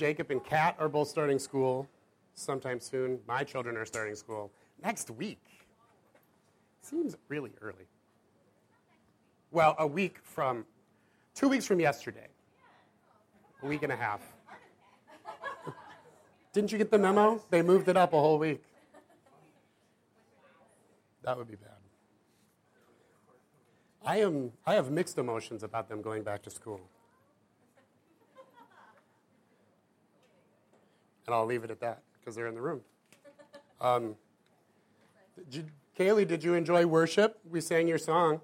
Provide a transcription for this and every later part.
Jacob and Kat are both starting school sometime soon. My children are starting school next week. Seems really early. Well, a week from, two weeks from yesterday. A week and a half. Didn't you get the memo? They moved it up a whole week. That would be bad. I am I have mixed emotions about them going back to school. And I'll leave it at that because they're in the room. Um, did Kaylee, did you enjoy worship? We sang your song.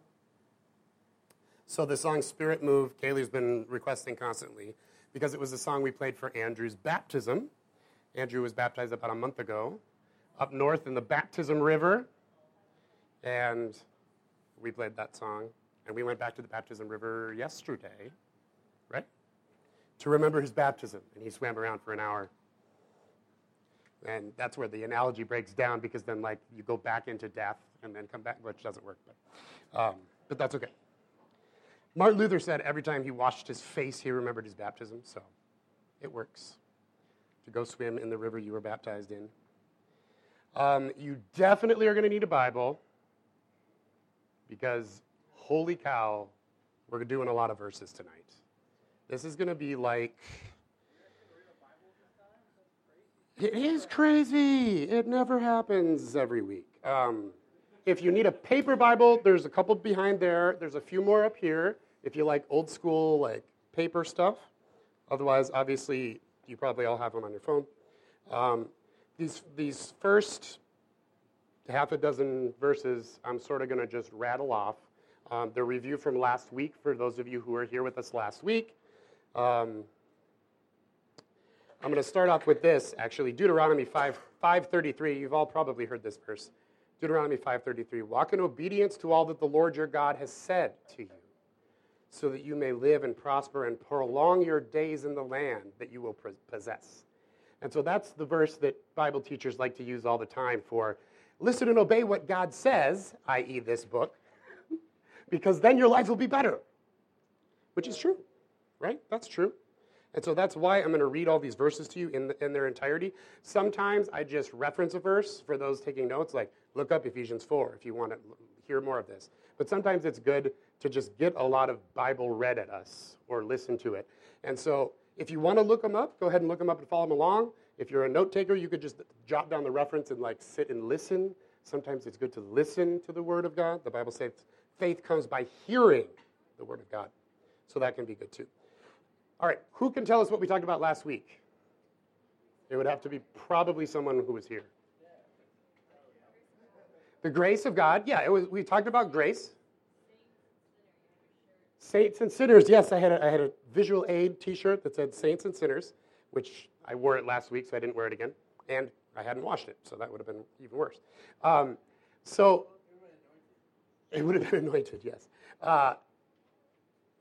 So the song Spirit Move, Kaylee's been requesting constantly because it was the song we played for Andrew's baptism. Andrew was baptized about a month ago up north in the baptism river. And we played that song. And we went back to the baptism river yesterday, right? To remember his baptism. And he swam around for an hour. And that's where the analogy breaks down because then, like, you go back into death and then come back, which doesn't work, but, um, but that's okay. Martin Luther said every time he washed his face, he remembered his baptism, so it works to go swim in the river you were baptized in. Um, you definitely are going to need a Bible because, holy cow, we're doing a lot of verses tonight. This is going to be like it is crazy. It never happens every week. Um, if you need a paper Bible, there's a couple behind there. There's a few more up here. If you like old school, like paper stuff. Otherwise, obviously, you probably all have them on your phone. Um, these, these first half a dozen verses, I'm sort of going to just rattle off. Um, the review from last week, for those of you who were here with us last week. Um, I'm going to start off with this, actually, Deuteronomy 5, 5.33. You've all probably heard this verse. Deuteronomy 5.33. Walk in obedience to all that the Lord your God has said to you, so that you may live and prosper and prolong your days in the land that you will possess. And so that's the verse that Bible teachers like to use all the time for listen and obey what God says, i.e., this book, because then your life will be better. Which is true, right? That's true. And so that's why I'm going to read all these verses to you in, the, in their entirety. Sometimes I just reference a verse for those taking notes, like look up Ephesians 4 if you want to hear more of this. But sometimes it's good to just get a lot of Bible read at us or listen to it. And so if you want to look them up, go ahead and look them up and follow them along. If you're a note taker, you could just jot down the reference and like sit and listen. Sometimes it's good to listen to the Word of God. The Bible says faith comes by hearing the Word of God. So that can be good too. All right, who can tell us what we talked about last week? It would have to be probably someone who was here. The grace of God. Yeah, it was, we talked about grace. Saints and sinners. Yes, I had a, I had a visual aid T-shirt that said "Saints and Sinners," which I wore it last week, so I didn't wear it again, and I hadn't washed it, so that would have been even worse. Um, so it would have been anointed. Yes, uh,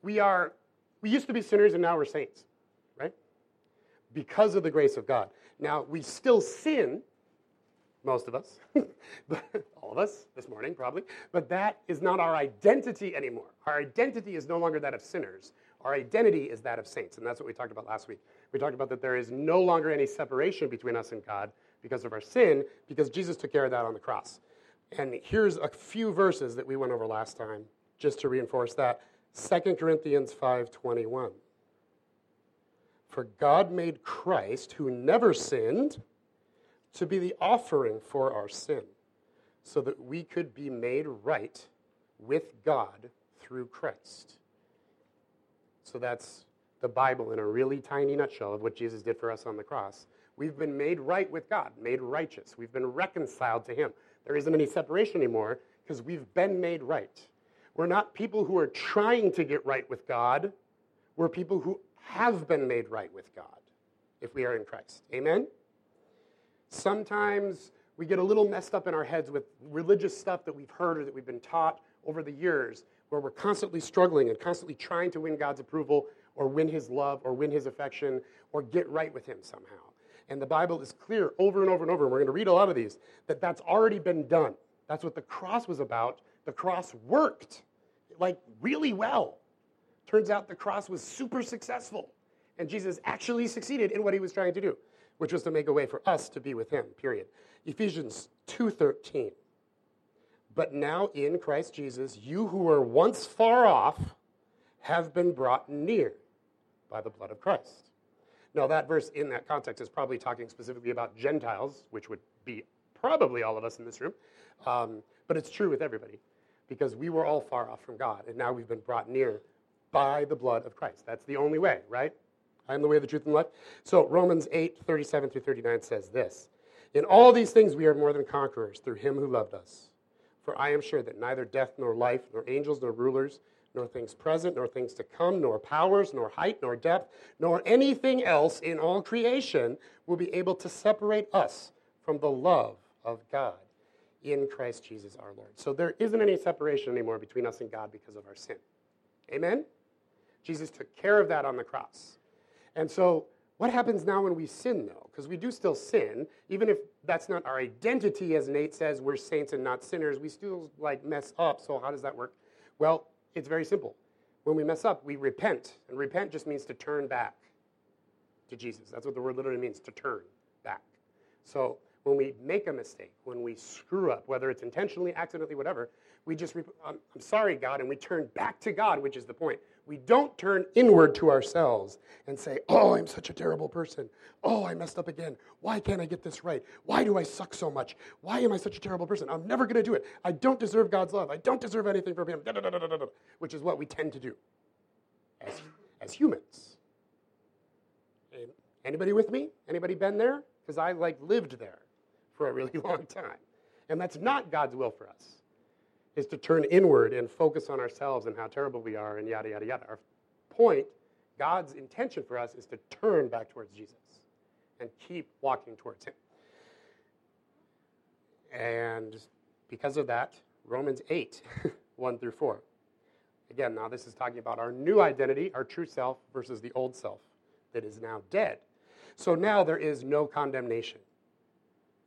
we are we used to be sinners and now we're saints, right? Because of the grace of God. Now, we still sin, most of us, all of us this morning probably, but that is not our identity anymore. Our identity is no longer that of sinners. Our identity is that of saints, and that's what we talked about last week. We talked about that there is no longer any separation between us and God because of our sin, because Jesus took care of that on the cross. And here's a few verses that we went over last time just to reinforce that. 2 Corinthians 5:21. For God made Christ, who never sinned, to be the offering for our sin, so that we could be made right with God through Christ. So that's the Bible in a really tiny nutshell of what Jesus did for us on the cross. We've been made right with God, made righteous. We've been reconciled to Him. There isn't any separation anymore because we've been made right. We're not people who are trying to get right with God. We're people who have been made right with God if we are in Christ. Amen? Sometimes we get a little messed up in our heads with religious stuff that we've heard or that we've been taught over the years where we're constantly struggling and constantly trying to win God's approval or win his love or win his affection or get right with him somehow. And the Bible is clear over and over and over, and we're going to read a lot of these, that that's already been done. That's what the cross was about. The cross worked, like really well. Turns out the cross was super successful. And Jesus actually succeeded in what he was trying to do, which was to make a way for us to be with him, period. Ephesians 2:13. But now in Christ Jesus, you who were once far off have been brought near by the blood of Christ. Now, that verse in that context is probably talking specifically about Gentiles, which would be probably all of us in this room. Um, but it's true with everybody because we were all far off from God, and now we've been brought near by the blood of Christ. That's the only way, right? I am the way, the truth, and the life. So Romans 8, 37 through 39 says this In all these things we are more than conquerors through him who loved us. For I am sure that neither death nor life, nor angels nor rulers, nor things present, nor things to come, nor powers, nor height, nor depth, nor anything else in all creation will be able to separate us from the love of God in Christ Jesus our Lord. So there isn't any separation anymore between us and God because of our sin. Amen? Jesus took care of that on the cross. And so, what happens now when we sin, though? Because we do still sin, even if that's not our identity, as Nate says, we're saints and not sinners. We still like mess up. So how does that work? Well, it's very simple. When we mess up, we repent. And repent just means to turn back to Jesus. That's what the word literally means to turn back. So when we make a mistake, when we screw up, whether it's intentionally, accidentally, whatever, we just, rep- I'm, I'm sorry, God, and we turn back to God, which is the point. We don't turn inward to ourselves and say, Oh, I'm such a terrible person. Oh, I messed up again. Why can't I get this right? Why do I suck so much? Why am I such a terrible person? I'm never going to do it. I don't deserve God's love. I don't deserve anything from Him, which is what we tend to do as, as humans. Anybody with me? Anybody been there? Because I like lived there for a really long time. And that's not God's will for us is to turn inward and focus on ourselves and how terrible we are and yada, yada, yada. Our point, God's intention for us is to turn back towards Jesus and keep walking towards Him. And because of that, Romans 8, 1 through 4. Again, now this is talking about our new identity, our true self, versus the old self that is now dead. So now there is no condemnation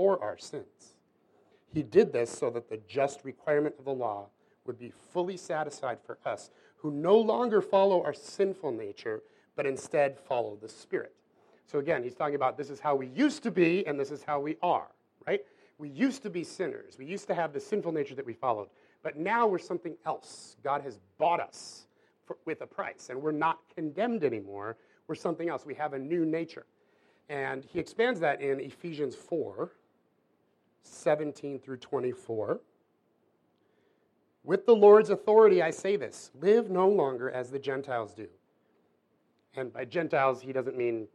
for our sins. He did this so that the just requirement of the law would be fully satisfied for us who no longer follow our sinful nature, but instead follow the Spirit. So again, he's talking about this is how we used to be and this is how we are, right? We used to be sinners. We used to have the sinful nature that we followed. But now we're something else. God has bought us for, with a price, and we're not condemned anymore. We're something else. We have a new nature. And he expands that in Ephesians 4, 17 through 24. With the Lord's authority, I say this live no longer as the Gentiles do. And by Gentiles, he doesn't mean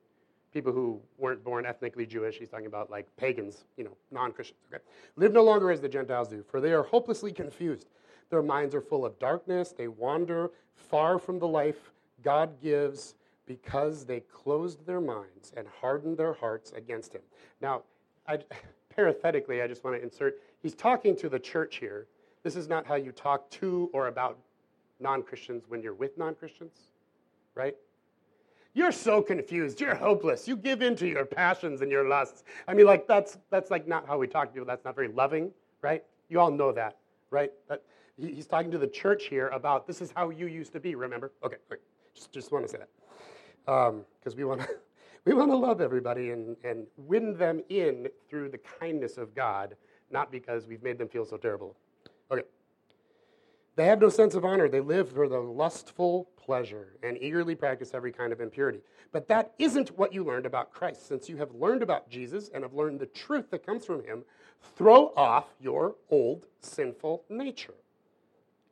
people who weren't born ethnically Jewish. He's talking about like pagans, you know, non Christians. Okay? Live no longer as the Gentiles do, for they are hopelessly confused. Their minds are full of darkness. They wander far from the life God gives because they closed their minds and hardened their hearts against Him. Now, I parenthetically, I just want to insert he's talking to the church here. This is not how you talk to or about non Christians when you're with non Christians, right? You're so confused. You're hopeless. You give in to your passions and your lusts. I mean, like, that's, that's like not how we talk to people. That's not very loving, right? You all know that, right? That, he, he's talking to the church here about this is how you used to be, remember? Okay, okay. Just, just want to say that. Because um, we want to we want to love everybody and, and win them in through the kindness of God, not because we've made them feel so terrible. Okay. They have no sense of honor. They live for the lustful pleasure and eagerly practice every kind of impurity. But that isn't what you learned about Christ. Since you have learned about Jesus and have learned the truth that comes from him, throw off your old sinful nature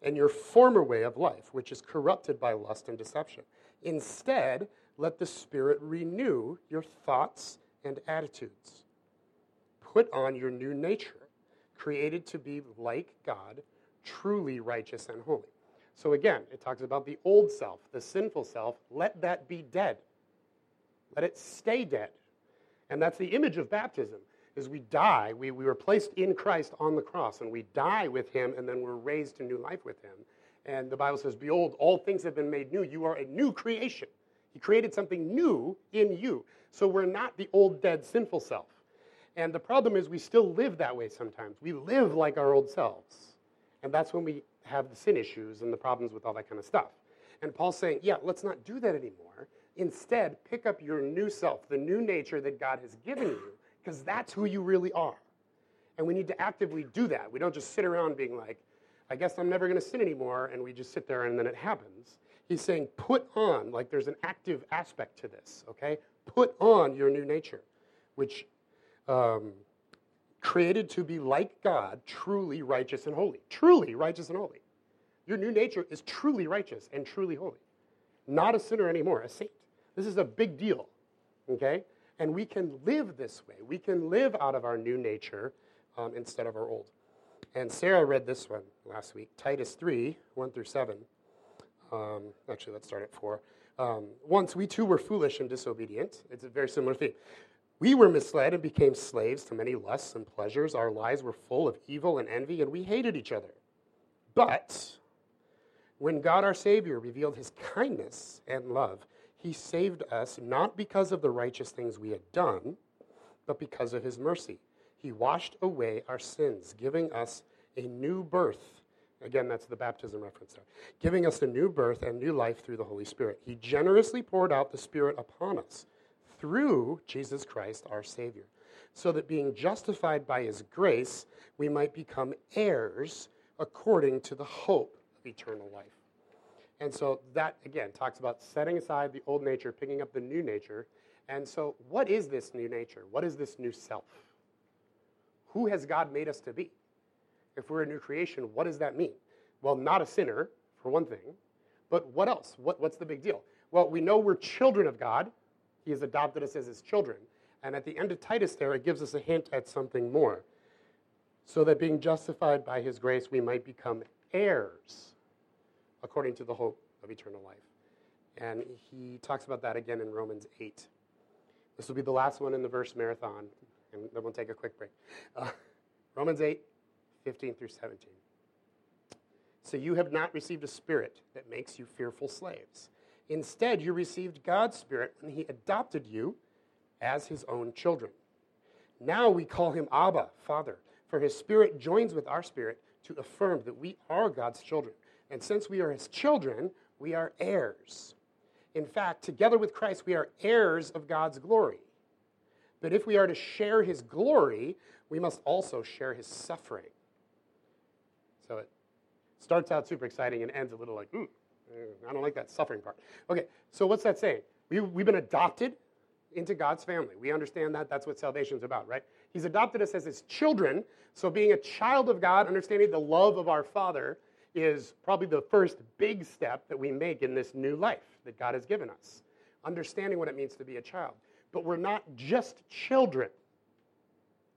and your former way of life, which is corrupted by lust and deception. Instead, let the Spirit renew your thoughts and attitudes. Put on your new nature, created to be like God, truly righteous and holy. So again, it talks about the old self, the sinful self. Let that be dead. Let it stay dead. And that's the image of baptism is we die. We, we were placed in Christ on the cross, and we die with him, and then we're raised to new life with him. And the Bible says, Behold, all things have been made new. You are a new creation. He created something new in you. So we're not the old, dead, sinful self. And the problem is, we still live that way sometimes. We live like our old selves. And that's when we have the sin issues and the problems with all that kind of stuff. And Paul's saying, yeah, let's not do that anymore. Instead, pick up your new self, the new nature that God has given you, because that's who you really are. And we need to actively do that. We don't just sit around being like, I guess I'm never going to sin anymore, and we just sit there and then it happens. He's saying, put on, like there's an active aspect to this, okay? Put on your new nature, which um, created to be like God, truly righteous and holy. Truly righteous and holy. Your new nature is truly righteous and truly holy. Not a sinner anymore, a saint. This is a big deal, okay? And we can live this way. We can live out of our new nature um, instead of our old. And Sarah read this one last week Titus 3 1 through 7. Um, actually, let's start at 4. Um, Once we too were foolish and disobedient. It's a very similar theme. We were misled and became slaves to many lusts and pleasures. Our lives were full of evil and envy, and we hated each other. But when God our Savior revealed his kindness and love, he saved us not because of the righteous things we had done, but because of his mercy. He washed away our sins, giving us a new birth. Again, that's the baptism reference there. Giving us a new birth and new life through the Holy Spirit. He generously poured out the Spirit upon us through Jesus Christ our Savior, so that being justified by his grace, we might become heirs according to the hope of eternal life. And so that, again, talks about setting aside the old nature, picking up the new nature. And so, what is this new nature? What is this new self? Who has God made us to be? If we're a new creation, what does that mean? Well, not a sinner, for one thing. But what else? What, what's the big deal? Well, we know we're children of God. He has adopted us as his children. And at the end of Titus, there, it gives us a hint at something more. So that being justified by his grace, we might become heirs according to the hope of eternal life. And he talks about that again in Romans 8. This will be the last one in the verse marathon, and then we'll take a quick break. Uh, Romans 8, 15 through 17. So you have not received a spirit that makes you fearful slaves. Instead, you received God's spirit when he adopted you as his own children. Now we call him Abba, Father, for his spirit joins with our spirit to affirm that we are God's children. And since we are his children, we are heirs. In fact, together with Christ, we are heirs of God's glory. But if we are to share his glory, we must also share his suffering. So it starts out super exciting and ends a little like, ooh, I don't like that suffering part. Okay, so what's that saying? We, we've been adopted into God's family. We understand that. That's what salvation is about, right? He's adopted us as his children. So being a child of God, understanding the love of our Father, is probably the first big step that we make in this new life that God has given us, understanding what it means to be a child. But we're not just children,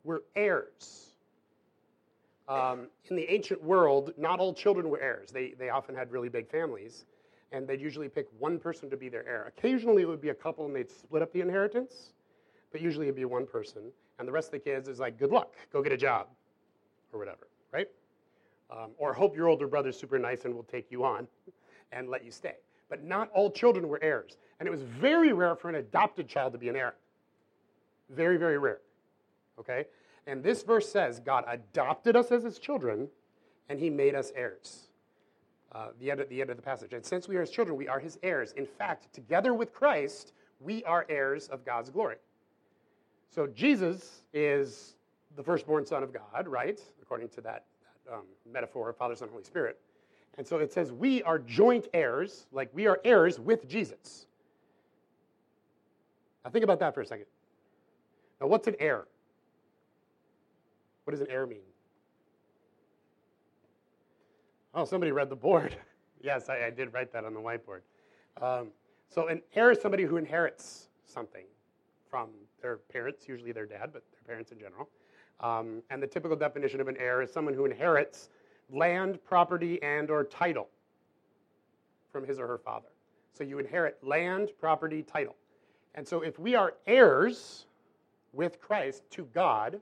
we're heirs. Um, in the ancient world, not all children were heirs. They, they often had really big families, and they'd usually pick one person to be their heir. Occasionally, it would be a couple, and they'd split up the inheritance, but usually it'd be one person. And the rest of the kids is like, good luck, go get a job, or whatever, right? Um, or hope your older brother's super nice and will take you on and let you stay. But not all children were heirs. And it was very rare for an adopted child to be an heir. Very, very rare. Okay? And this verse says God adopted us as his children and he made us heirs. Uh, the, end of, the end of the passage. And since we are his children, we are his heirs. In fact, together with Christ, we are heirs of God's glory. So Jesus is the firstborn son of God, right? According to that um, metaphor of Father, Son, Holy Spirit. And so it says we are joint heirs, like we are heirs with Jesus. Now think about that for a second. Now, what's an heir? What does an heir mean? Oh, somebody read the board. yes, I, I, did write that on the whiteboard. Um, so, an heir is somebody who inherits something from their parents, usually their dad, but their parents in general. Um, and the typical definition of an heir is someone who inherits land, property, and or title from his or her father. So you inherit land, property, title. And so if we are heirs with Christ to God,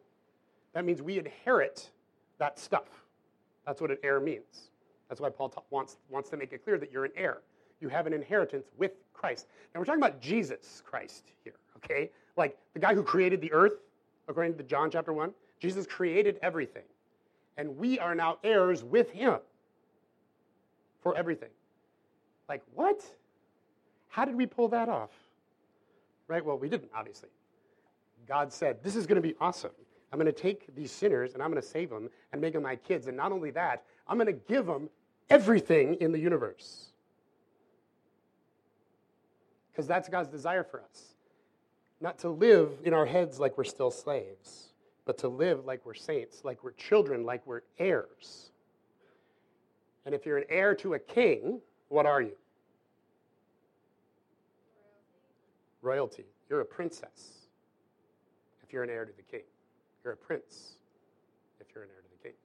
that means we inherit that stuff. That's what an heir means. That's why Paul ta- wants, wants to make it clear that you're an heir. You have an inheritance with Christ. Now we're talking about Jesus Christ here, okay? Like the guy who created the earth, according to John chapter 1. Jesus created everything. And we are now heirs with him for everything. Like, what? How did we pull that off? Right? Well, we didn't, obviously. God said, This is going to be awesome. I'm going to take these sinners and I'm going to save them and make them my kids. And not only that, I'm going to give them everything in the universe. Because that's God's desire for us. Not to live in our heads like we're still slaves, but to live like we're saints, like we're children, like we're heirs. And if you're an heir to a king, what are you? Royalty. You're a princess if you're an heir to the king. You're a prince if you're an heir to the king.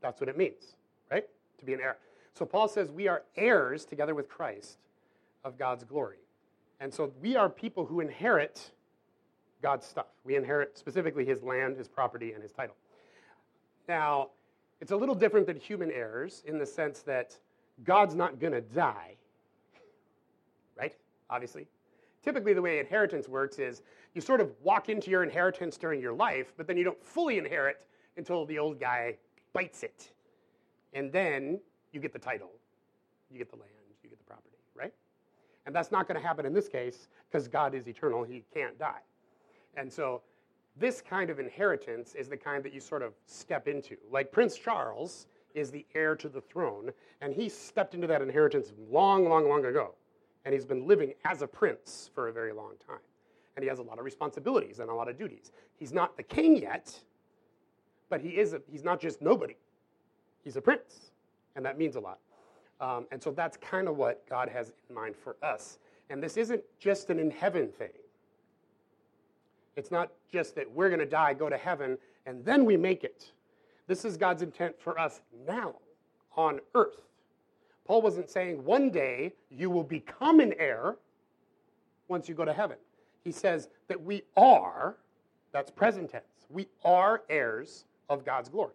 That's what it means, right? To be an heir. So Paul says we are heirs together with Christ of God's glory. And so we are people who inherit God's stuff. We inherit specifically his land, his property, and his title. Now, it's a little different than human heirs in the sense that God's not going to die, right? Obviously. Typically, the way inheritance works is you sort of walk into your inheritance during your life, but then you don't fully inherit until the old guy bites it. And then you get the title, you get the land, you get the property, right? And that's not going to happen in this case because God is eternal, he can't die. And so this kind of inheritance is the kind that you sort of step into. Like Prince Charles is the heir to the throne, and he stepped into that inheritance long, long, long ago. And he's been living as a prince for a very long time. And he has a lot of responsibilities and a lot of duties. He's not the king yet, but he is a, he's not just nobody. He's a prince, and that means a lot. Um, and so that's kind of what God has in mind for us. And this isn't just an in heaven thing. It's not just that we're going to die, go to heaven, and then we make it. This is God's intent for us now on earth. Paul wasn't saying one day you will become an heir once you go to heaven. He says that we are, that's present tense, we are heirs of God's glory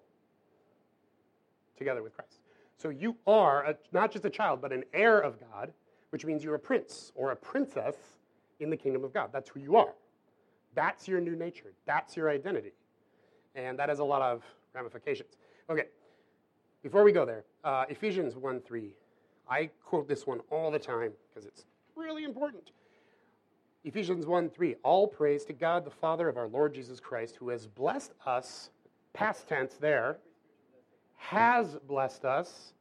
together with Christ. So you are a, not just a child, but an heir of God, which means you're a prince or a princess in the kingdom of God. That's who you are. That's your new nature. That's your identity. And that has a lot of ramifications. Okay, before we go there, uh, Ephesians 1 3. I quote this one all the time because it's really important. Ephesians 1 3. All praise to God, the Father of our Lord Jesus Christ, who has blessed us, past tense there, has blessed us,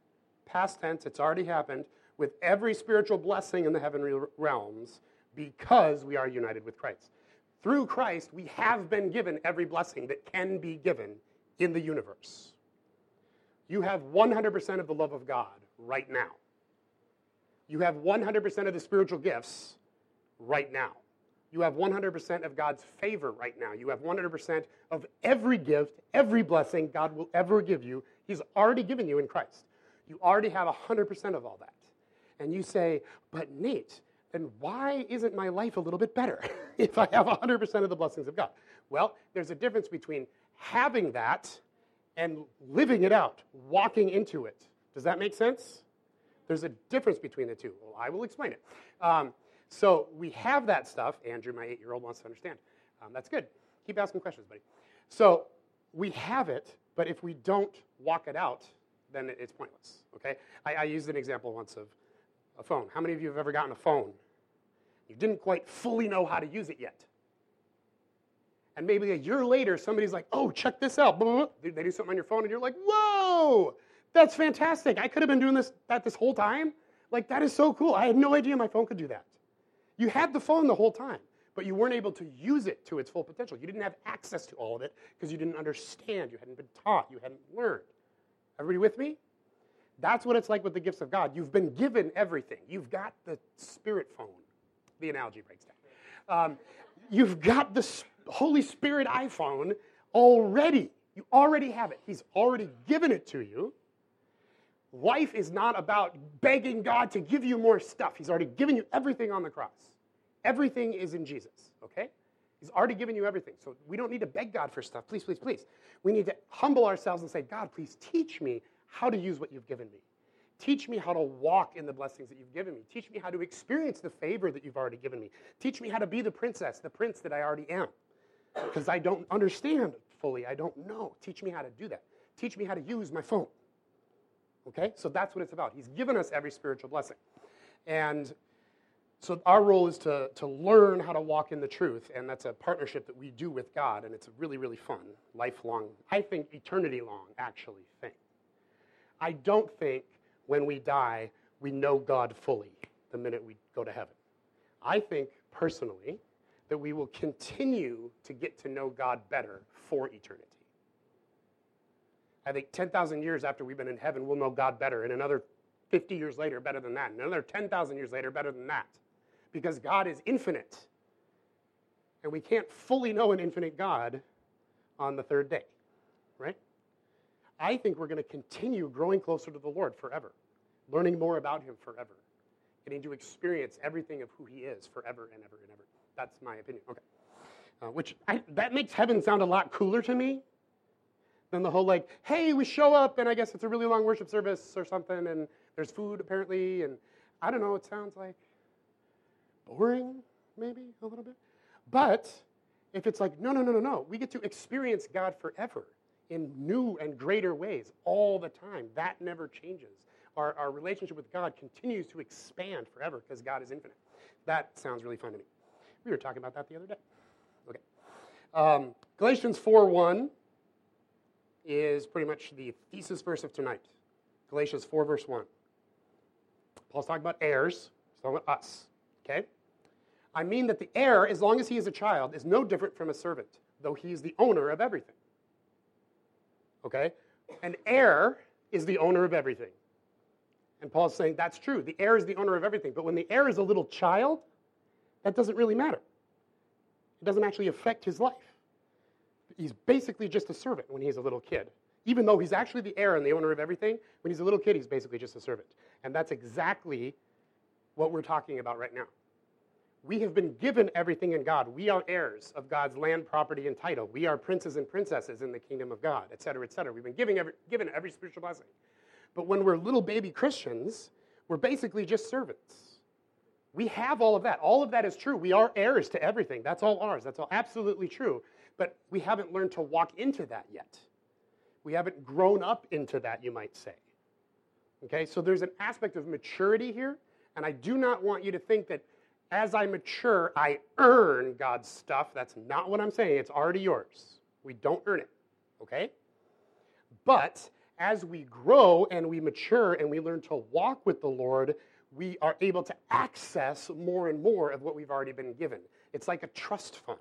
past tense, it's already happened, with every spiritual blessing in the heavenly realms because we are united with Christ. Through Christ, we have been given every blessing that can be given in the universe. You have 100% of the love of God right now. You have 100% of the spiritual gifts right now. You have 100% of God's favor right now. You have 100% of every gift, every blessing God will ever give you. He's already given you in Christ. You already have 100% of all that. And you say, but Nate, then why isn't my life a little bit better if I have 100% of the blessings of God? Well, there's a difference between having that and living it out, walking into it. Does that make sense? There's a difference between the two. Well, I will explain it. Um, so we have that stuff. Andrew, my eight year old, wants to understand. Um, that's good. Keep asking questions, buddy. So we have it, but if we don't walk it out, then it's pointless. Okay? I, I used an example once of a phone. How many of you have ever gotten a phone? You didn't quite fully know how to use it yet. And maybe a year later, somebody's like, oh, check this out. They do something on your phone, and you're like, whoa, that's fantastic. I could have been doing this, that this whole time. Like, that is so cool. I had no idea my phone could do that. You had the phone the whole time, but you weren't able to use it to its full potential. You didn't have access to all of it because you didn't understand. You hadn't been taught. You hadn't learned. Everybody with me? That's what it's like with the gifts of God. You've been given everything. You've got the spirit phone. The analogy breaks down. Um, you've got the Holy Spirit iPhone already. You already have it. He's already given it to you. Life is not about begging God to give you more stuff. He's already given you everything on the cross. Everything is in Jesus, okay? He's already given you everything. So we don't need to beg God for stuff. Please, please, please. We need to humble ourselves and say, God, please teach me how to use what you've given me. Teach me how to walk in the blessings that you've given me. Teach me how to experience the favor that you've already given me. Teach me how to be the princess, the prince that I already am. Because I don't understand fully. I don't know. Teach me how to do that. Teach me how to use my phone. Okay? So that's what it's about. He's given us every spiritual blessing. And so our role is to, to learn how to walk in the truth, and that's a partnership that we do with God, and it's a really, really fun, lifelong, I think eternity long, actually, thing. I don't think when we die, we know God fully the minute we go to heaven. I think, personally, that we will continue to get to know God better for eternity. I think 10,000 years after we've been in heaven, we'll know God better, and another 50 years later, better than that, and another 10,000 years later, better than that because God is infinite. And we can't fully know an infinite God on the third day, right? I think we're going to continue growing closer to the Lord forever, learning more about Him forever, getting to experience everything of who He is forever and ever and ever. That's my opinion. Okay. Uh, which I, that makes heaven sound a lot cooler to me than the whole like, hey, we show up and I guess it's a really long worship service or something and there's food apparently and I don't know. It sounds like boring, maybe a little bit. But if it's like, no, no, no, no, no, we get to experience God forever in new and greater ways all the time. That never changes. Our, our relationship with God continues to expand forever because God is infinite. That sounds really fun to me. We were talking about that the other day. Okay. Um, Galatians 4 1 is pretty much the thesis verse of tonight. Galatians 4, verse 1. Paul's talking about heirs, he's talking about us. Okay? I mean that the heir, as long as he is a child, is no different from a servant, though he is the owner of everything. Okay? An heir is the owner of everything. And Paul's saying that's true. The heir is the owner of everything. But when the heir is a little child, that doesn't really matter. It doesn't actually affect his life. He's basically just a servant when he's a little kid. Even though he's actually the heir and the owner of everything, when he's a little kid, he's basically just a servant. And that's exactly what we're talking about right now. We have been given everything in God. We are heirs of God's land, property, and title. We are princes and princesses in the kingdom of God, et cetera, et cetera. We've been every, given every spiritual blessing. But when we're little baby Christians, we're basically just servants. We have all of that. All of that is true. We are heirs to everything. That's all ours. That's all absolutely true. But we haven't learned to walk into that yet. We haven't grown up into that, you might say. Okay, so there's an aspect of maturity here, and I do not want you to think that as I mature, I earn God's stuff. That's not what I'm saying. It's already yours. We don't earn it, okay? But as we grow and we mature and we learn to walk with the Lord, we are able to access more and more of what we've already been given. It's like a trust fund,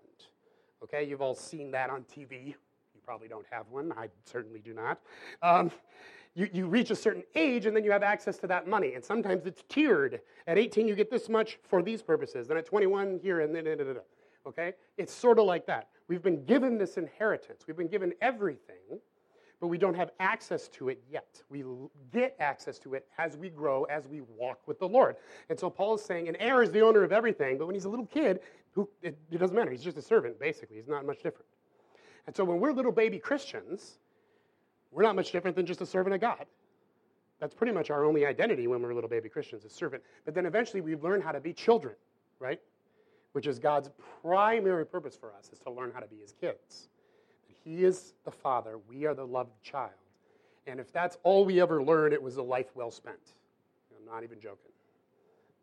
okay? You've all seen that on TV. You probably don't have one. I certainly do not. Um, you, you reach a certain age and then you have access to that money. And sometimes it's tiered. At 18, you get this much for these purposes. Then at 21, here, and then, da, da, da, okay? It's sort of like that. We've been given this inheritance. We've been given everything, but we don't have access to it yet. We get access to it as we grow, as we walk with the Lord. And so Paul is saying an heir is the owner of everything, but when he's a little kid, who, it, it doesn't matter. He's just a servant, basically. He's not much different. And so when we're little baby Christians, we're not much different than just a servant of God. That's pretty much our only identity when we're little baby Christians, a servant. But then eventually we learn how to be children, right? Which is God's primary purpose for us, is to learn how to be his kids. He is the father, we are the loved child. And if that's all we ever learn, it was a life well spent. I'm not even joking.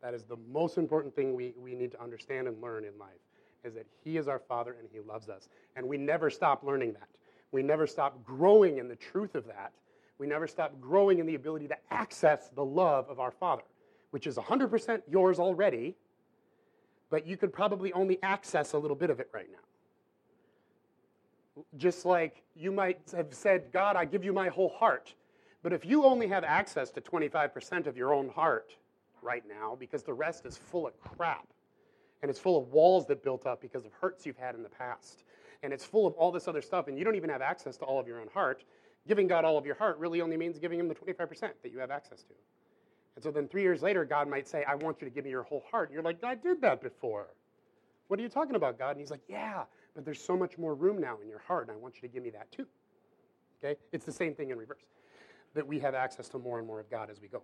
That is the most important thing we, we need to understand and learn in life, is that he is our father and he loves us. And we never stop learning that. We never stop growing in the truth of that. We never stop growing in the ability to access the love of our Father, which is 100% yours already, but you could probably only access a little bit of it right now. Just like you might have said, God, I give you my whole heart. But if you only have access to 25% of your own heart right now, because the rest is full of crap, and it's full of walls that built up because of hurts you've had in the past, and it's full of all this other stuff, and you don't even have access to all of your own heart, giving God all of your heart really only means giving Him the 25% that you have access to. And so then three years later, God might say, I want you to give me your whole heart. And you're like, I did that before. What are you talking about, God? And he's like, Yeah, but there's so much more room now in your heart, and I want you to give me that too. Okay? It's the same thing in reverse, that we have access to more and more of God as we go.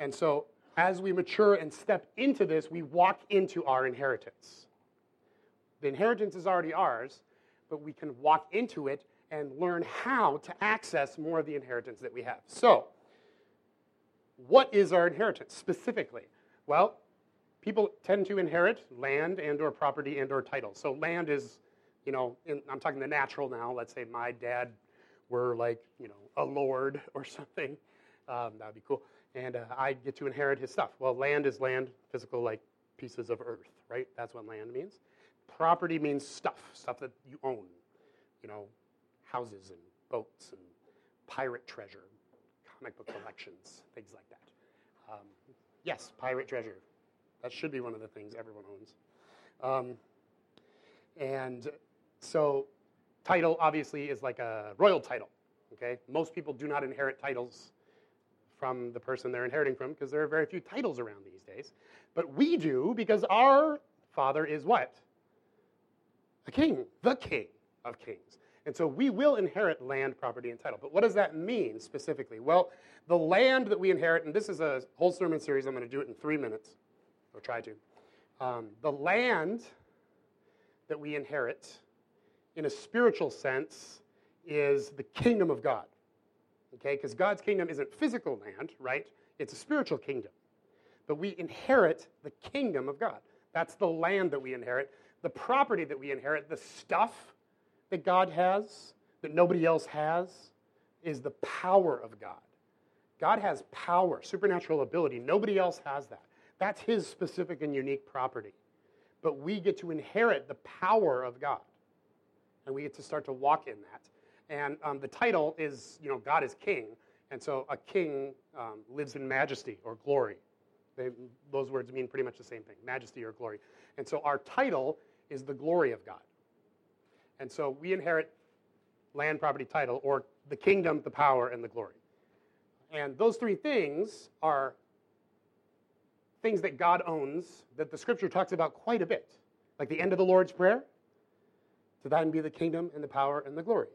And so, as we mature and step into this, we walk into our inheritance. The inheritance is already ours, but we can walk into it and learn how to access more of the inheritance that we have. So, what is our inheritance specifically? Well, people tend to inherit land and or property and or title. So land is, you know, in, I'm talking the natural now. Let's say my dad were like, you know, a lord or something. Um, that would be cool. And uh, I get to inherit his stuff. Well, land is land, physical, like pieces of earth, right? That's what land means. Property means stuff, stuff that you own, you know, houses and boats and pirate treasure, comic book collections, things like that. Um, yes, pirate treasure. That should be one of the things everyone owns. Um, and so, title obviously is like a royal title. Okay, most people do not inherit titles from the person they're inheriting from because there are very few titles around these days. But we do because our father is what? A king, the king of kings. And so we will inherit land, property, and title. But what does that mean specifically? Well, the land that we inherit, and this is a whole sermon series, I'm going to do it in three minutes, or try to. Um, the land that we inherit, in a spiritual sense, is the kingdom of God. Okay? Because God's kingdom isn't physical land, right? It's a spiritual kingdom. But we inherit the kingdom of God. That's the land that we inherit, the property that we inherit, the stuff that God has that nobody else has is the power of God. God has power, supernatural ability. Nobody else has that. That's his specific and unique property. But we get to inherit the power of God. And we get to start to walk in that. And um, the title is, you know, God is king. And so a king um, lives in majesty or glory. They, those words mean pretty much the same thing majesty or glory. And so our title is the glory of God. And so we inherit land, property, title, or the kingdom, the power, and the glory. And those three things are things that God owns that the scripture talks about quite a bit. Like the end of the Lord's Prayer, to thine be the kingdom and the power and the glory.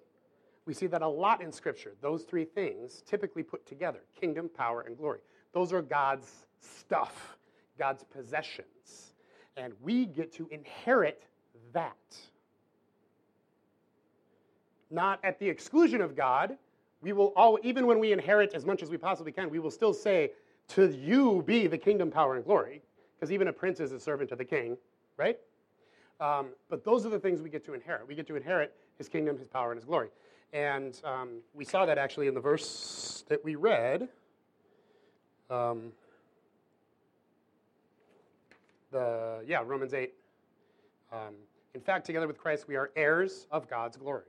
We see that a lot in scripture. Those three things typically put together kingdom, power, and glory. Those are God's stuff, God's possessions. And we get to inherit that not at the exclusion of God. We will all, even when we inherit as much as we possibly can, we will still say, To you be the kingdom, power, and glory. Because even a prince is a servant of the king, right? Um, but those are the things we get to inherit. We get to inherit his kingdom, his power, and his glory. And um, we saw that actually in the verse that we read. Um, the yeah Romans eight. Um, in fact, together with Christ, we are heirs of God's glory.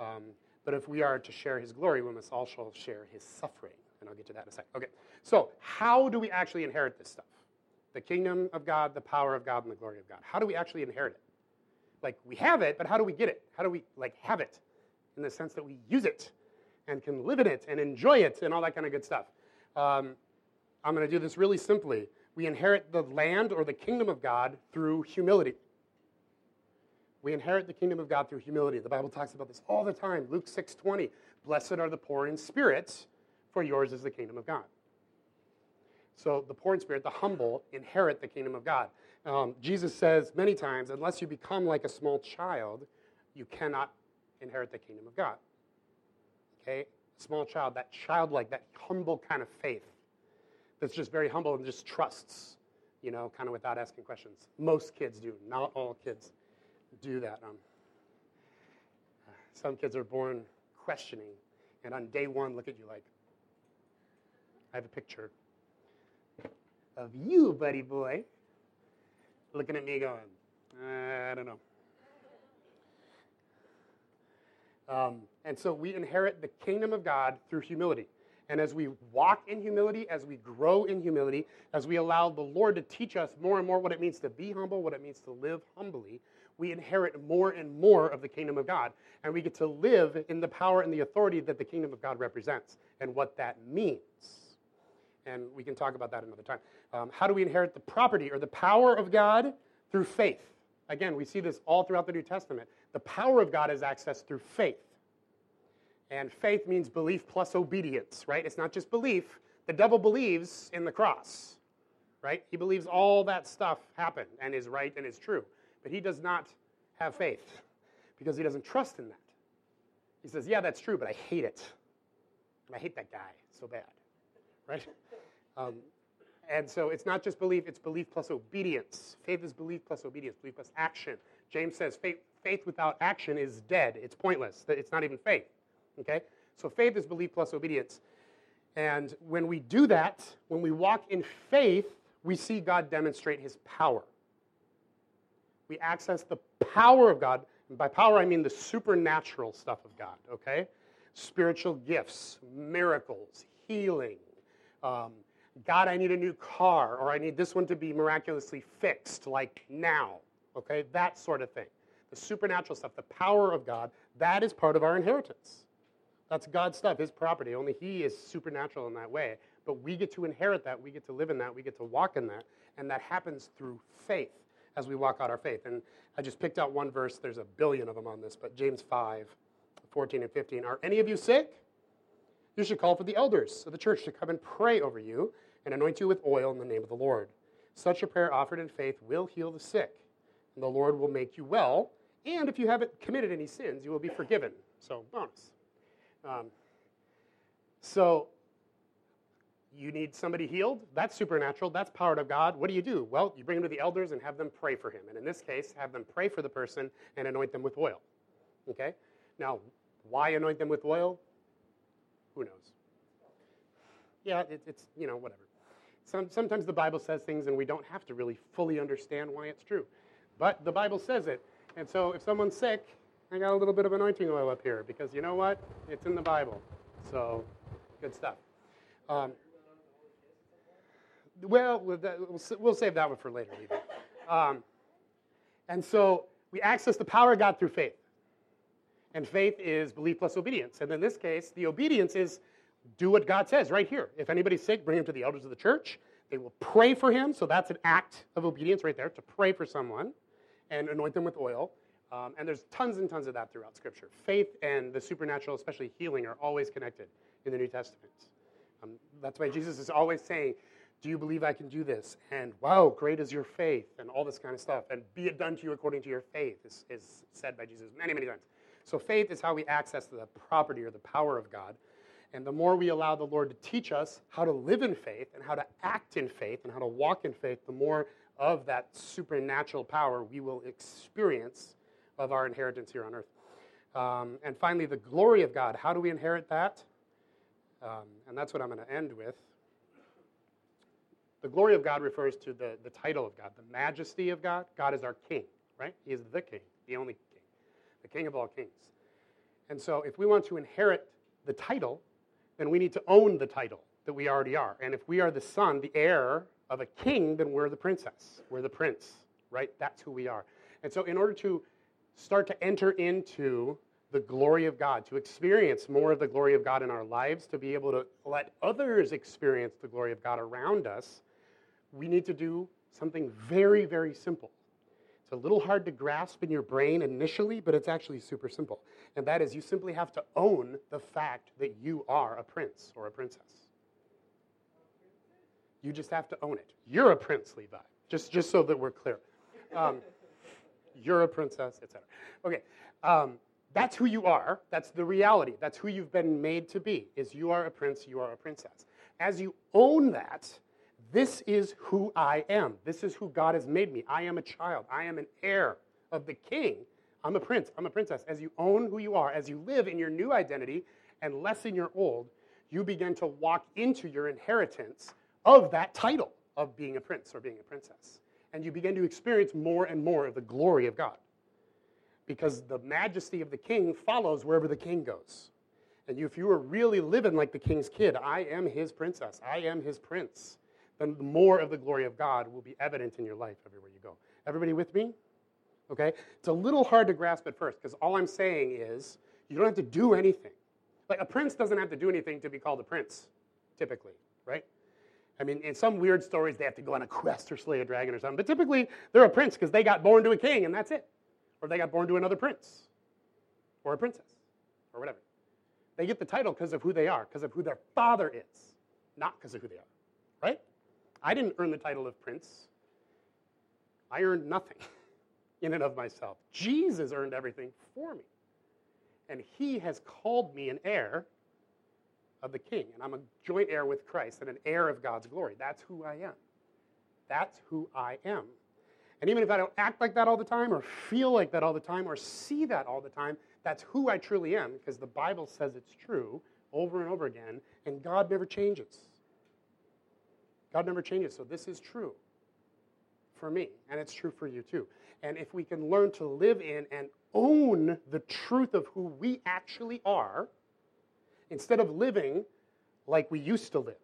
Um, but if we are to share his glory, we must also share his suffering. And I'll get to that in a second. Okay, so how do we actually inherit this stuff? The kingdom of God, the power of God, and the glory of God. How do we actually inherit it? Like, we have it, but how do we get it? How do we, like, have it in the sense that we use it and can live in it and enjoy it and all that kind of good stuff? Um, I'm going to do this really simply. We inherit the land or the kingdom of God through humility. We inherit the kingdom of God through humility. The Bible talks about this all the time. Luke 6:20. Blessed are the poor in spirit, for yours is the kingdom of God. So the poor in spirit, the humble, inherit the kingdom of God. Um, Jesus says many times, unless you become like a small child, you cannot inherit the kingdom of God. Okay? Small child, that childlike, that humble kind of faith that's just very humble and just trusts, you know, kind of without asking questions. Most kids do, not all kids do that. Um, some kids are born questioning, and on day one, look at you like, I have a picture of you, buddy boy, looking at me going, I don't know. Um, and so we inherit the kingdom of God through humility. And as we walk in humility, as we grow in humility, as we allow the Lord to teach us more and more what it means to be humble, what it means to live humbly, we inherit more and more of the kingdom of God. And we get to live in the power and the authority that the kingdom of God represents and what that means. And we can talk about that another time. Um, how do we inherit the property or the power of God? through faith. Again, we see this all throughout the New Testament. The power of God is accessed through faith. And faith means belief plus obedience, right? It's not just belief. The devil believes in the cross, right? He believes all that stuff happened and is right and is true. But he does not have faith because he doesn't trust in that. He says, Yeah, that's true, but I hate it. And I hate that guy so bad, right? Um, and so it's not just belief, it's belief plus obedience. Faith is belief plus obedience, belief plus action. James says faith, faith without action is dead. It's pointless. It's not even faith. Okay? So faith is belief plus obedience. And when we do that, when we walk in faith, we see God demonstrate his power. We access the power of God. And by power, I mean the supernatural stuff of God, okay? Spiritual gifts, miracles, healing. Um, God, I need a new car, or I need this one to be miraculously fixed, like now, okay? That sort of thing. The supernatural stuff, the power of God, that is part of our inheritance. That's God's stuff, His property. Only He is supernatural in that way. But we get to inherit that. We get to live in that. We get to walk in that. And that happens through faith as we walk out our faith. And I just picked out one verse. There's a billion of them on this, but James 5, 14 and 15. Are any of you sick? You should call for the elders of the church to come and pray over you and anoint you with oil in the name of the Lord. Such a prayer offered in faith will heal the sick, and the Lord will make you well. And if you haven't committed any sins, you will be forgiven. So, bonus. Um, so you need somebody healed. That's supernatural. That's powered of God. What do you do? Well, you bring him to the elders and have them pray for him. And in this case, have them pray for the person and anoint them with oil. Okay? Now, why anoint them with oil? Who knows? Yeah, it, it's, you know, whatever. Some, sometimes the Bible says things and we don't have to really fully understand why it's true. But the Bible says it. And so if someone's sick, I got a little bit of anointing oil up here because you know what? It's in the Bible. So, good stuff. Um, well, we'll save that one for later. Um, and so we access the power of God through faith. And faith is belief plus obedience. And in this case, the obedience is do what God says right here. If anybody's sick, bring him to the elders of the church. They will pray for him. So that's an act of obedience right there to pray for someone and anoint them with oil. Um, and there's tons and tons of that throughout Scripture. Faith and the supernatural, especially healing, are always connected in the New Testament. Um, that's why Jesus is always saying, Do you believe I can do this? And wow, great is your faith, and all this kind of stuff. And be it done to you according to your faith, is, is said by Jesus many, many times. So faith is how we access the property or the power of God. And the more we allow the Lord to teach us how to live in faith and how to act in faith and how to walk in faith, the more of that supernatural power we will experience of our inheritance here on earth. Um, and finally, the glory of God. How do we inherit that? Um, and that's what I'm going to end with. The glory of God refers to the, the title of God, the majesty of God. God is our king, right? He is the king, the only king, of all kings. And so, if we want to inherit the title, then we need to own the title that we already are. And if we are the son, the heir of a king, then we're the princess. We're the prince, right? That's who we are. And so, in order to start to enter into the glory of God, to experience more of the glory of God in our lives, to be able to let others experience the glory of God around us, we need to do something very, very simple. It's a little hard to grasp in your brain initially, but it's actually super simple. And that is you simply have to own the fact that you are a prince or a princess. You just have to own it. You're a prince, Levi, just, just so that we're clear. Um, you're a princess, etc. Okay, um, that's who you are. That's the reality. That's who you've been made to be. Is you are a prince, you are a princess. As you own that, this is who I am. This is who God has made me. I am a child. I am an heir of the king. I'm a prince. I'm a princess. As you own who you are, as you live in your new identity and less in your old, you begin to walk into your inheritance of that title of being a prince or being a princess and you begin to experience more and more of the glory of God. Because the majesty of the king follows wherever the king goes. And if you are really living like the king's kid, I am his princess, I am his prince, then more of the glory of God will be evident in your life everywhere you go. Everybody with me? Okay? It's a little hard to grasp at first because all I'm saying is you don't have to do anything. Like a prince doesn't have to do anything to be called a prince, typically, right? I mean, in some weird stories, they have to go on a quest or slay a dragon or something. But typically, they're a prince because they got born to a king and that's it. Or they got born to another prince or a princess or whatever. They get the title because of who they are, because of who their father is, not because of who they are, right? I didn't earn the title of prince. I earned nothing in and of myself. Jesus earned everything for me. And he has called me an heir of the king. And I'm a joint heir with Christ and an heir of God's glory. That's who I am. That's who I am. And even if I don't act like that all the time, or feel like that all the time, or see that all the time, that's who I truly am because the Bible says it's true over and over again, and God never changes. God never changes. So this is true for me, and it's true for you too. And if we can learn to live in and own the truth of who we actually are, instead of living like we used to live,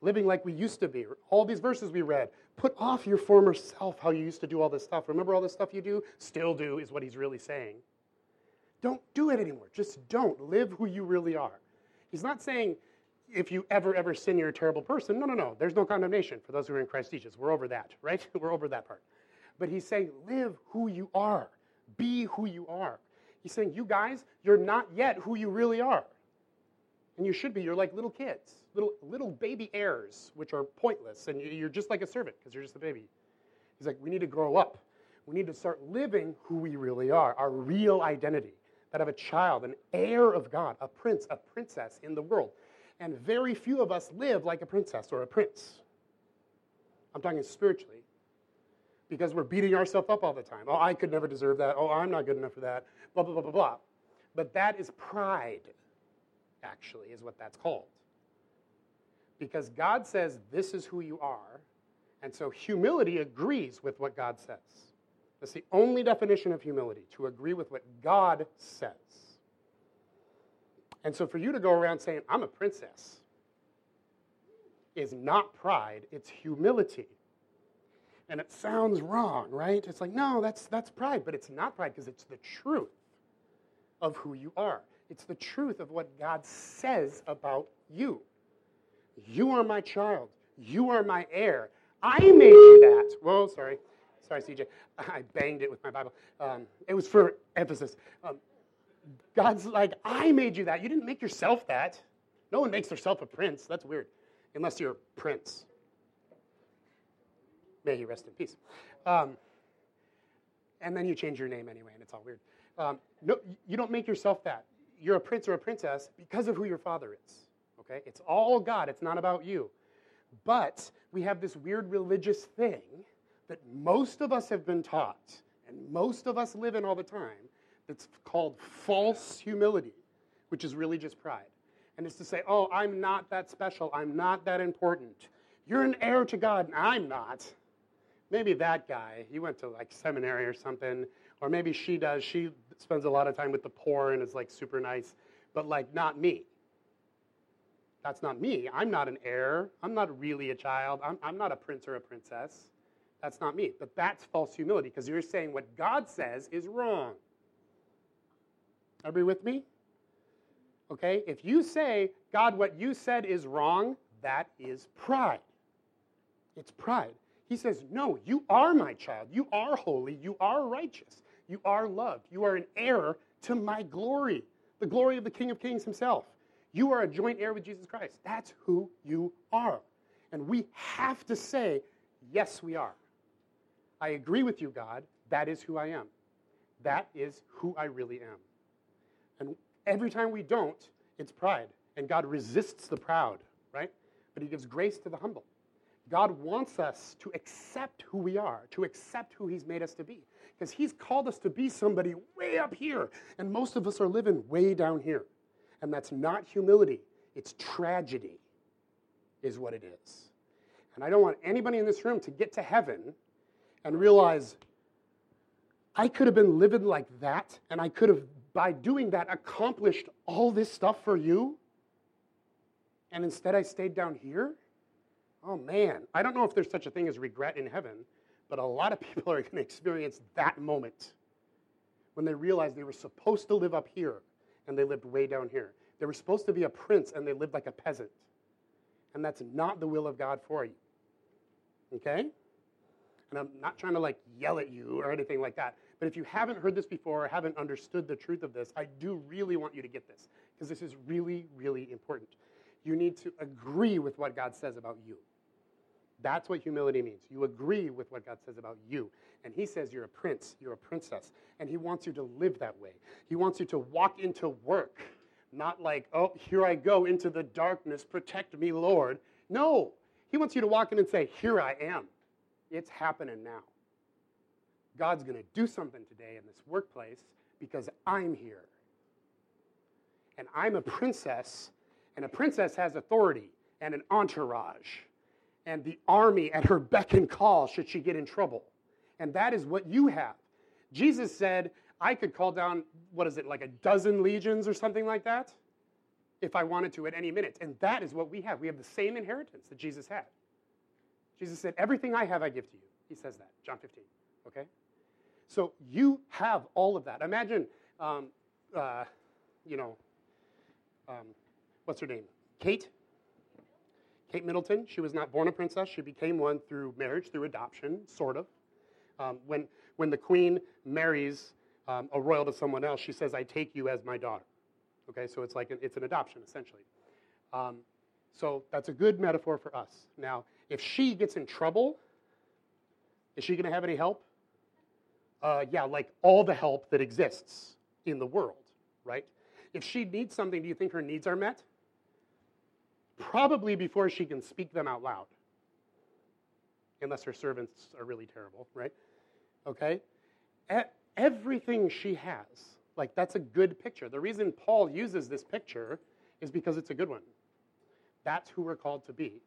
living like we used to be, all these verses we read, put off your former self, how you used to do all this stuff. Remember all this stuff you do? Still do, is what he's really saying. Don't do it anymore. Just don't. Live who you really are. He's not saying if you ever, ever sin, you're a terrible person. No, no, no. There's no condemnation for those who are in Christ Jesus. We're over that, right? We're over that part. But he's saying, live who you are, be who you are. He's saying, you guys, you're not yet who you really are. And you should be. You're like little kids, little, little baby heirs, which are pointless. And you're just like a servant because you're just a baby. He's like, we need to grow up. We need to start living who we really are, our real identity that of a child, an heir of God, a prince, a princess in the world. And very few of us live like a princess or a prince. I'm talking spiritually. Because we're beating ourselves up all the time. Oh, I could never deserve that. Oh, I'm not good enough for that. Blah, blah, blah, blah, blah. But that is pride, actually, is what that's called. Because God says this is who you are. And so humility agrees with what God says. That's the only definition of humility, to agree with what God says. And so for you to go around saying, I'm a princess, is not pride, it's humility. And it sounds wrong, right? It's like, no, that's, that's pride, but it's not pride because it's the truth of who you are. It's the truth of what God says about you. You are my child. You are my heir. I made you that. Whoa, sorry. Sorry, CJ. I banged it with my Bible. Um, it was for emphasis. Um, God's like, I made you that. You didn't make yourself that. No one makes themselves a prince. That's weird, unless you're a prince. May he rest in peace. Um, and then you change your name anyway, and it's all weird. Um, no, you don't make yourself that. You're a prince or a princess because of who your father is. Okay? It's all God, it's not about you. But we have this weird religious thing that most of us have been taught, and most of us live in all the time, that's called false humility, which is really just pride. And it's to say, oh, I'm not that special. I'm not that important. You're an heir to God, and I'm not. Maybe that guy, he went to like seminary or something, or maybe she does. She spends a lot of time with the poor and is like super nice, but like not me. That's not me. I'm not an heir. I'm not really a child. I'm, I'm not a prince or a princess. That's not me. But that's false humility because you're saying what God says is wrong. Everybody with me? Okay? If you say, God, what you said is wrong, that is pride. It's pride. He says, No, you are my child. You are holy. You are righteous. You are loved. You are an heir to my glory, the glory of the King of Kings himself. You are a joint heir with Jesus Christ. That's who you are. And we have to say, Yes, we are. I agree with you, God. That is who I am. That is who I really am. Every time we don't, it's pride. And God resists the proud, right? But He gives grace to the humble. God wants us to accept who we are, to accept who He's made us to be. Because He's called us to be somebody way up here. And most of us are living way down here. And that's not humility, it's tragedy, is what it is. And I don't want anybody in this room to get to heaven and realize I could have been living like that, and I could have, by doing that, accomplished all this stuff for you. And instead, I stayed down here. Oh man, I don't know if there's such a thing as regret in heaven, but a lot of people are going to experience that moment when they realize they were supposed to live up here and they lived way down here. They were supposed to be a prince and they lived like a peasant. And that's not the will of God for you. Okay? And I'm not trying to like yell at you or anything like that. But if you haven't heard this before or haven't understood the truth of this, I do really want you to get this because this is really, really important. You need to agree with what God says about you. That's what humility means. You agree with what God says about you. And He says you're a prince, you're a princess, and He wants you to live that way. He wants you to walk into work, not like, oh, here I go into the darkness, protect me, Lord. No, He wants you to walk in and say, here I am. It's happening now. God's going to do something today in this workplace because I'm here. And I'm a princess, and a princess has authority and an entourage and the army at her beck and call should she get in trouble. And that is what you have. Jesus said, I could call down, what is it, like a dozen legions or something like that, if I wanted to at any minute. And that is what we have. We have the same inheritance that Jesus had. Jesus said, Everything I have, I give to you. He says that, John 15. Okay? So you have all of that. Imagine, um, uh, you know, um, what's her name? Kate? Kate Middleton, she was not born a princess. She became one through marriage, through adoption, sort of. Um, when, when the queen marries um, a royal to someone else, she says, I take you as my daughter. Okay, so it's like an, it's an adoption, essentially. Um, so that's a good metaphor for us. Now, if she gets in trouble, is she going to have any help? Uh, yeah, like all the help that exists in the world, right? If she needs something, do you think her needs are met? probably before she can speak them out loud. Unless her servants are really terrible, right? Okay? Everything she has, like that's a good picture. The reason Paul uses this picture is because it's a good one. That's who we're called to be.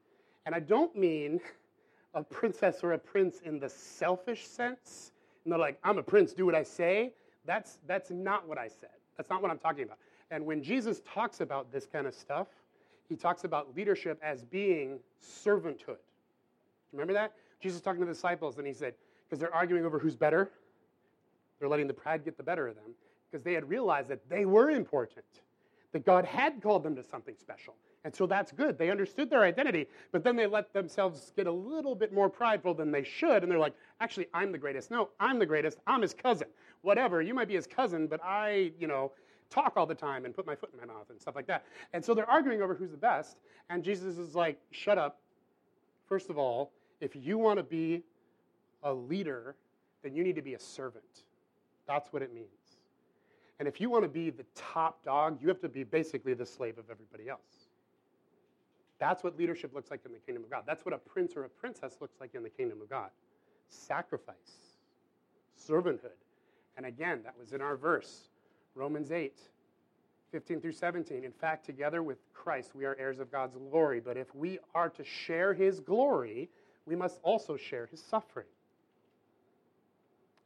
And I don't mean a princess or a prince in the selfish sense. And they're like, I'm a prince, do what I say. That's, that's not what I said. That's not what I'm talking about. And when Jesus talks about this kind of stuff, he talks about leadership as being servanthood. Remember that? Jesus talking to the disciples, and he said, because they're arguing over who's better, they're letting the pride get the better of them, because they had realized that they were important, that God had called them to something special. And so that's good. They understood their identity, but then they let themselves get a little bit more prideful than they should. And they're like, actually, I'm the greatest. No, I'm the greatest. I'm his cousin. Whatever. You might be his cousin, but I, you know, talk all the time and put my foot in my mouth and stuff like that. And so they're arguing over who's the best. And Jesus is like, shut up. First of all, if you want to be a leader, then you need to be a servant. That's what it means. And if you want to be the top dog, you have to be basically the slave of everybody else. That's what leadership looks like in the kingdom of God. That's what a prince or a princess looks like in the kingdom of God sacrifice, servanthood. And again, that was in our verse. Romans 8, 15 through 17. In fact, together with Christ, we are heirs of God's glory. But if we are to share his glory, we must also share his suffering.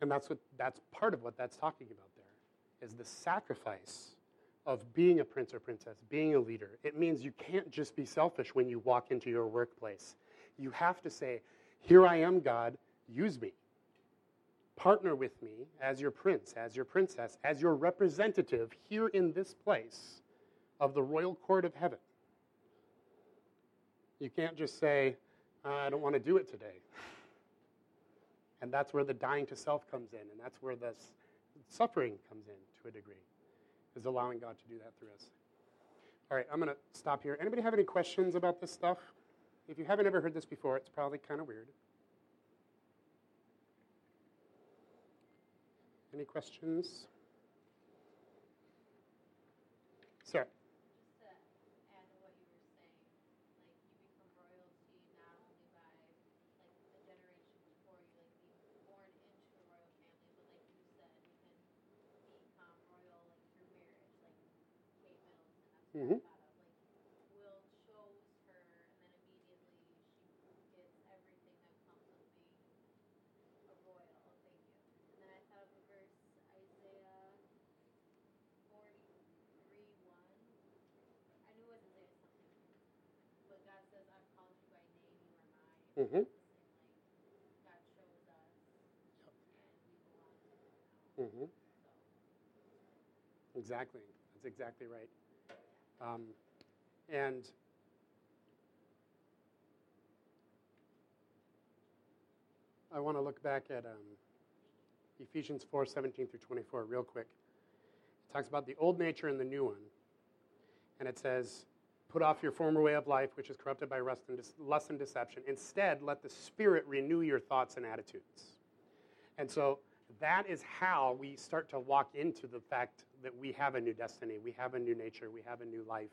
And that's, what, that's part of what that's talking about there, is the sacrifice of being a prince or princess, being a leader. It means you can't just be selfish when you walk into your workplace. You have to say, Here I am, God, use me partner with me as your prince, as your princess, as your representative here in this place of the royal court of heaven. You can't just say, I don't want to do it today. And that's where the dying to self comes in, and that's where the suffering comes in to a degree, is allowing God to do that through us. All right, I'm going to stop here. Anybody have any questions about this stuff? If you haven't ever heard this before, it's probably kind of weird. Any questions? Mm-hmm. Mm-hmm. Exactly. That's exactly right. Um, and I want to look back at um, Ephesians 4 17 through 24 real quick. It talks about the old nature and the new one. And it says, Put off your former way of life, which is corrupted by lust and, lust and deception. Instead, let the Spirit renew your thoughts and attitudes. And so that is how we start to walk into the fact that we have a new destiny, we have a new nature, we have a new life,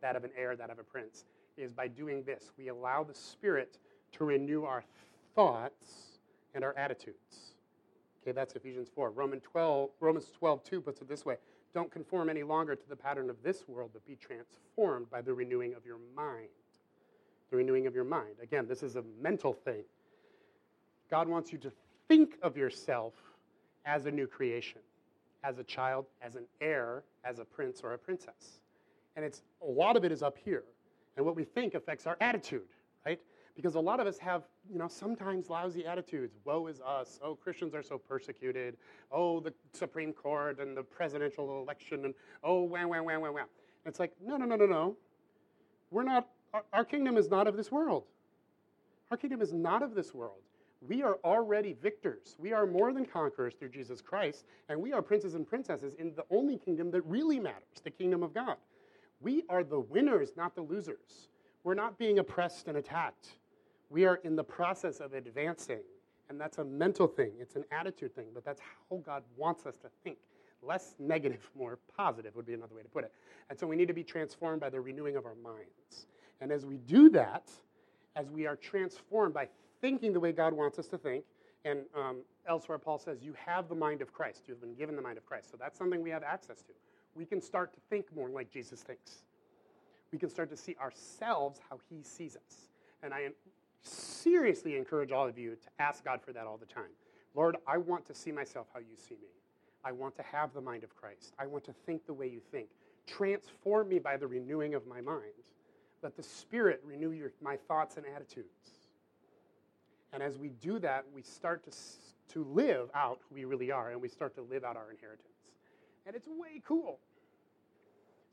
that of an heir, that of a prince, is by doing this. We allow the Spirit to renew our thoughts and our attitudes. Okay, that's Ephesians 4. Romans 12, Romans 12, 2 puts it this way Don't conform any longer to the pattern of this world, but be transformed by the renewing of your mind. The renewing of your mind. Again, this is a mental thing. God wants you to think of yourself as a new creation, as a child, as an heir, as a prince or a princess. And it's a lot of it is up here. And what we think affects our attitude? Because a lot of us have, you know, sometimes lousy attitudes. Woe is us. Oh, Christians are so persecuted. Oh, the Supreme Court and the presidential election and oh, wham, wham, wham, wham, wham. it's like, no, no, no, no, no. We're not, our, our kingdom is not of this world. Our kingdom is not of this world we are already victors. We are more than conquerors through Jesus Christ, and we are princes and princesses in the only kingdom that really matters, the kingdom of God. We are the winners, not the losers. We're not being oppressed and attacked. We are in the process of advancing, and that's a mental thing, it's an attitude thing, but that's how God wants us to think. Less negative, more positive would be another way to put it. And so we need to be transformed by the renewing of our minds. And as we do that, as we are transformed by thinking the way God wants us to think. And um, elsewhere, Paul says, You have the mind of Christ. You've been given the mind of Christ. So that's something we have access to. We can start to think more like Jesus thinks. We can start to see ourselves how he sees us. And I seriously encourage all of you to ask God for that all the time. Lord, I want to see myself how you see me. I want to have the mind of Christ. I want to think the way you think. Transform me by the renewing of my mind. Let the Spirit renew your, my thoughts and attitudes. And as we do that, we start to, to live out who we really are, and we start to live out our inheritance. And it's way cool.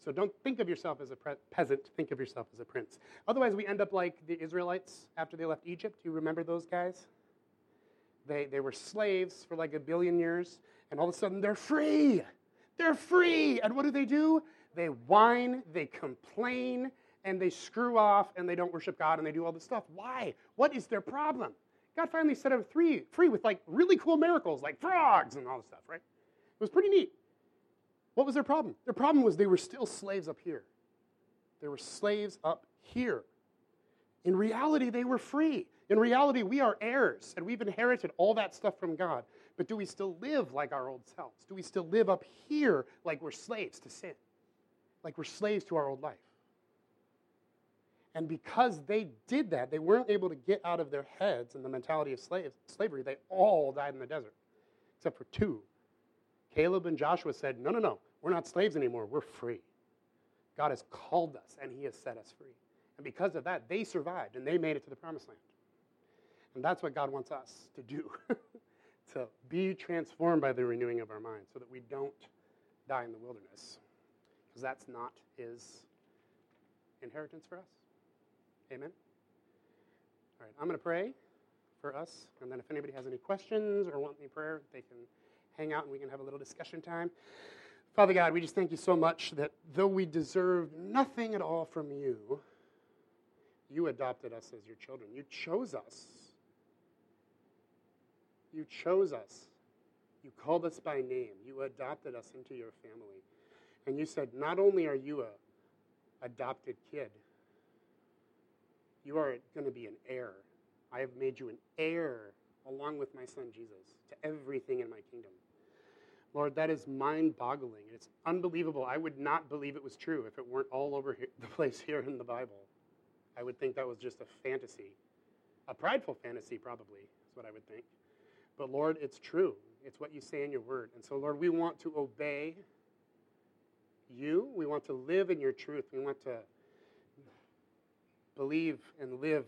So don't think of yourself as a peasant, think of yourself as a prince. Otherwise, we end up like the Israelites after they left Egypt. You remember those guys? They, they were slaves for like a billion years, and all of a sudden they're free. They're free. And what do they do? They whine, they complain, and they screw off, and they don't worship God, and they do all this stuff. Why? What is their problem? God finally set them free, free with like really cool miracles like frogs and all this stuff, right? It was pretty neat. What was their problem? Their problem was they were still slaves up here. They were slaves up here. In reality, they were free. In reality, we are heirs and we've inherited all that stuff from God. But do we still live like our old selves? Do we still live up here like we're slaves to sin? Like we're slaves to our old life? And because they did that, they weren't able to get out of their heads and the mentality of slaves, slavery. They all died in the desert, except for two. Caleb and Joshua said, No, no, no, we're not slaves anymore. We're free. God has called us and he has set us free. And because of that, they survived and they made it to the promised land. And that's what God wants us to do to be transformed by the renewing of our mind so that we don't die in the wilderness. Because that's not his inheritance for us. Amen? All right, I'm going to pray for us, and then if anybody has any questions or want any prayer, they can hang out and we can have a little discussion time. Father God, we just thank you so much that though we deserve nothing at all from you, you adopted us as your children. You chose us. You chose us. You called us by name. You adopted us into your family. And you said, not only are you a adopted kid, you are going to be an heir. I have made you an heir along with my son Jesus to everything in my kingdom. Lord, that is mind boggling. It's unbelievable. I would not believe it was true if it weren't all over here, the place here in the Bible. I would think that was just a fantasy, a prideful fantasy, probably, is what I would think. But Lord, it's true. It's what you say in your word. And so, Lord, we want to obey you. We want to live in your truth. We want to believe and live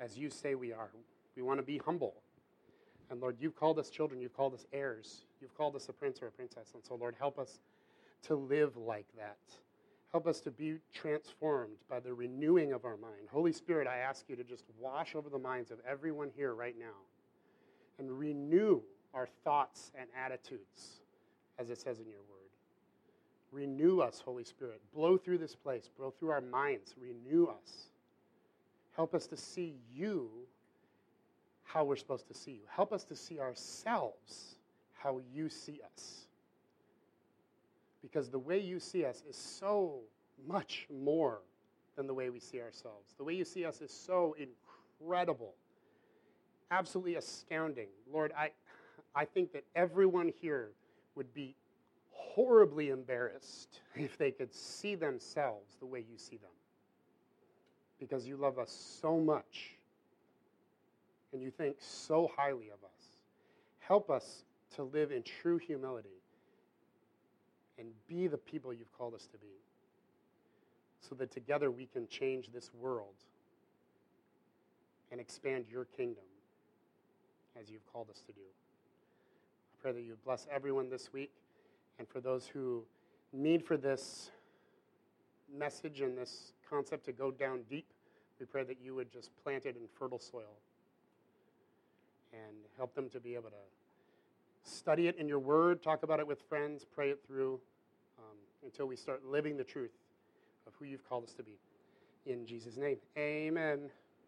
as you say we are. We want to be humble. And Lord, you've called us children, you've called us heirs, you've called us a prince or a princess. And so, Lord, help us to live like that. Help us to be transformed by the renewing of our mind. Holy Spirit, I ask you to just wash over the minds of everyone here right now. and renew our thoughts and attitudes, as it says in your word. Renew us, Holy Spirit. Blow through this place, blow through our minds, renew us. Help us to see you how we're supposed to see you. Help us to see ourselves how you see us. Because the way you see us is so much more than the way we see ourselves. The way you see us is so incredible, absolutely astounding. Lord, I, I think that everyone here would be horribly embarrassed if they could see themselves the way you see them. Because you love us so much and you think so highly of us. Help us to live in true humility and be the people you've called us to be so that together we can change this world and expand your kingdom as you've called us to do. I pray that you bless everyone this week and for those who need for this message and this concept to go down deep, we pray that you would just plant it in fertile soil and help them to be able to study it in your word, talk about it with friends, pray it through um, until we start living the truth of who you've called us to be. In Jesus' name, amen.